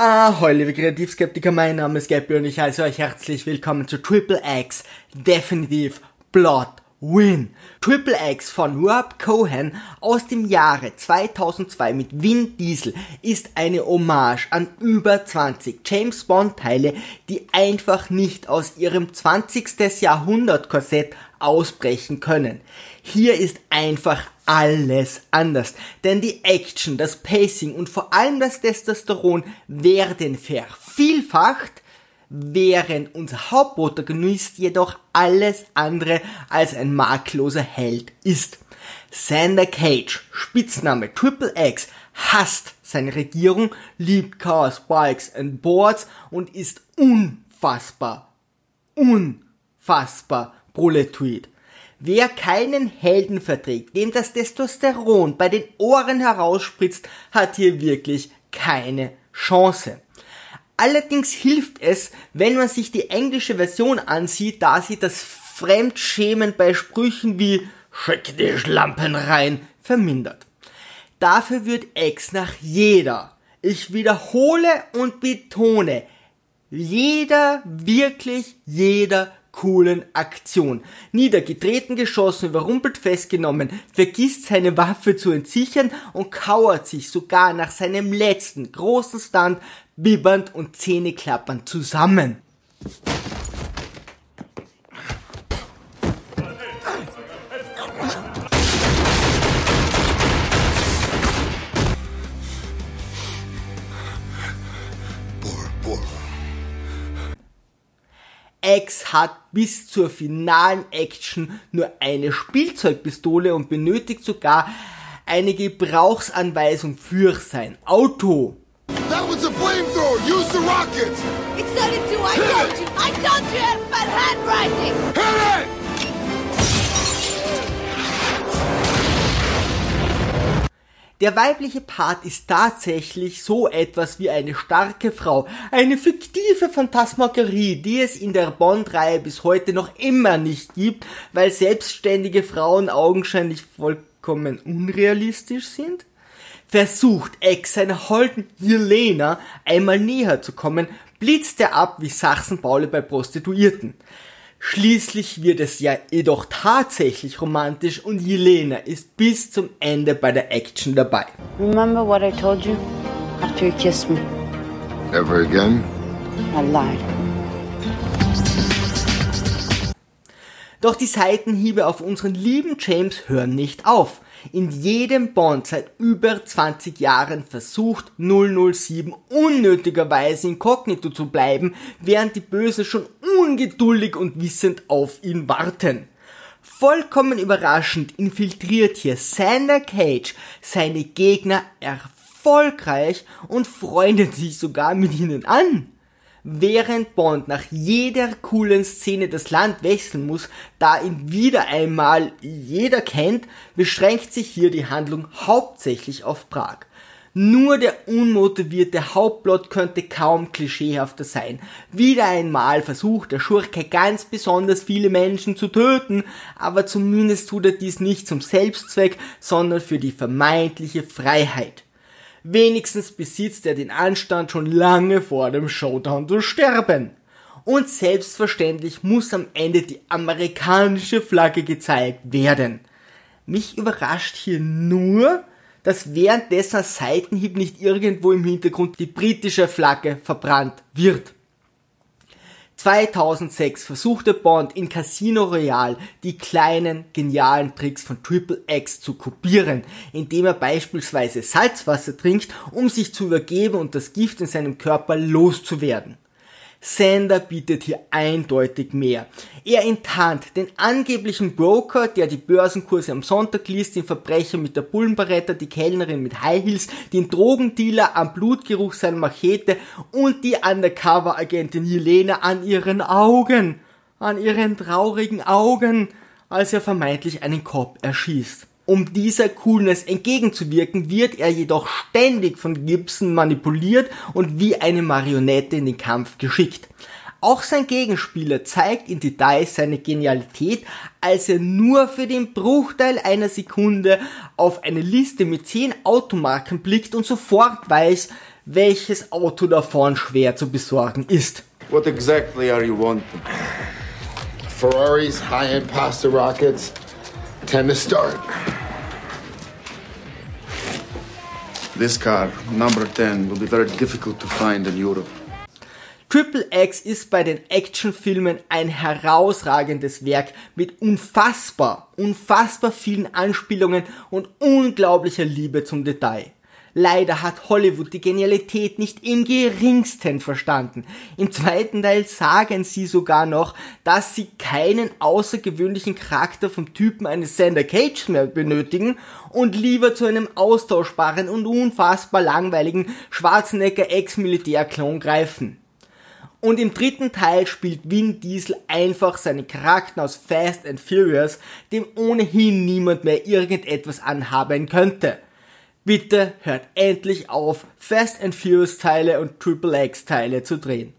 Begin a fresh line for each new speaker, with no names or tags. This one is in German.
Ahoi, liebe Kreativskeptiker, mein Name ist Gabby und ich heiße euch herzlich willkommen zu Triple X Definitiv Blood Win. Triple X von Rob Cohen aus dem Jahre 2002 mit Vin Diesel ist eine Hommage an über 20 James Bond Teile, die einfach nicht aus ihrem 20. Jahrhundert Korsett ausbrechen können. Hier ist einfach alles anders, denn die Action, das Pacing und vor allem das Testosteron werden vervielfacht, während unser Hauptprotagonist jedoch alles andere als ein makelloser Held ist. Sander Cage, Spitzname Triple X, hasst seine Regierung, liebt Cars, Bikes and Boards und ist unfassbar, unfassbar Bullet Wer keinen Helden verträgt, dem das Testosteron bei den Ohren herausspritzt, hat hier wirklich keine Chance. Allerdings hilft es, wenn man sich die englische Version ansieht, da sie das Fremdschämen bei Sprüchen wie Schick die Schlampen rein vermindert. Dafür wird X nach jeder, ich wiederhole und betone, jeder, wirklich jeder coolen Aktion. Niedergetreten, geschossen, überrumpelt, festgenommen, vergisst seine Waffe zu entsichern und kauert sich sogar nach seinem letzten großen Stand bibbernd und zähneklappernd zusammen. X hat bis zur finalen Action nur eine Spielzeugpistole und benötigt sogar eine Gebrauchsanweisung für sein Auto. That was a flamethrower. Use the rockets. It's not a two. I told you. I told you had bad handwriting. Hit it! Der weibliche Part ist tatsächlich so etwas wie eine starke Frau, eine fiktive Phantasmagorie, die es in der Bond-Reihe bis heute noch immer nicht gibt, weil selbstständige Frauen augenscheinlich vollkommen unrealistisch sind? Versucht Ex seiner holden Jelena einmal näher zu kommen, blitzt er ab wie Sachsen-Pauli bei Prostituierten. Schließlich wird es ja jedoch tatsächlich romantisch und Jelena ist bis zum Ende bei der Action dabei. Remember what I told you after you kissed me? Ever again? I lied. Doch die Seitenhiebe auf unseren lieben James hören nicht auf. In jedem Bond seit über 20 Jahren versucht 007 unnötigerweise inkognito zu bleiben, während die Bösen schon ungeduldig und wissend auf ihn warten. Vollkommen überraschend infiltriert hier Sander Cage seine Gegner erfolgreich und freundet sich sogar mit ihnen an während Bond nach jeder coolen Szene das Land wechseln muss, da ihn wieder einmal jeder kennt, beschränkt sich hier die Handlung hauptsächlich auf Prag. Nur der unmotivierte Hauptplot könnte kaum klischeehafter sein. Wieder einmal versucht der Schurke ganz besonders viele Menschen zu töten, aber zumindest tut er dies nicht zum Selbstzweck, sondern für die vermeintliche Freiheit. Wenigstens besitzt er den Anstand, schon lange vor dem Showdown zu sterben. Und selbstverständlich muss am Ende die amerikanische Flagge gezeigt werden. Mich überrascht hier nur, dass währenddessen Seitenhieb nicht irgendwo im Hintergrund die britische Flagge verbrannt wird. 2006 versuchte Bond in Casino Royale die kleinen genialen Tricks von Triple X zu kopieren, indem er beispielsweise Salzwasser trinkt, um sich zu übergeben und das Gift in seinem Körper loszuwerden. Sander bietet hier eindeutig mehr. Er enttarnt den angeblichen Broker, der die Börsenkurse am Sonntag liest, den Verbrecher mit der Bullenbaretta, die Kellnerin mit High Heels, den Drogendealer am Blutgeruch seiner Machete und die Undercover-Agentin Jelena an ihren Augen, an ihren traurigen Augen, als er vermeintlich einen Kopf erschießt. Um dieser Coolness entgegenzuwirken, wird er jedoch ständig von Gibson manipuliert und wie eine Marionette in den Kampf geschickt. Auch sein Gegenspieler zeigt in Details seine Genialität, als er nur für den Bruchteil einer Sekunde auf eine Liste mit 10 Automarken blickt und sofort weiß, welches Auto davon schwer zu besorgen ist.
What exactly are you wanting?
Ferraris, high-end pasta rockets, tend to start.
This car, number 10, will be very difficult to find in Europe.
Triple X ist bei den Actionfilmen ein herausragendes Werk mit unfassbar, unfassbar vielen Anspielungen und unglaublicher Liebe zum Detail. Leider hat Hollywood die Genialität nicht im geringsten verstanden. Im zweiten Teil sagen sie sogar noch, dass sie keinen außergewöhnlichen Charakter vom Typen eines Sander Cage mehr benötigen und lieber zu einem austauschbaren und unfassbar langweiligen Schwarzenegger Ex-Militär-Klon greifen. Und im dritten Teil spielt Vin Diesel einfach seinen Charakter aus Fast and Furious, dem ohnehin niemand mehr irgendetwas anhaben könnte. Bitte hört endlich auf, Fast and Furious Teile und Triple X Teile zu drehen.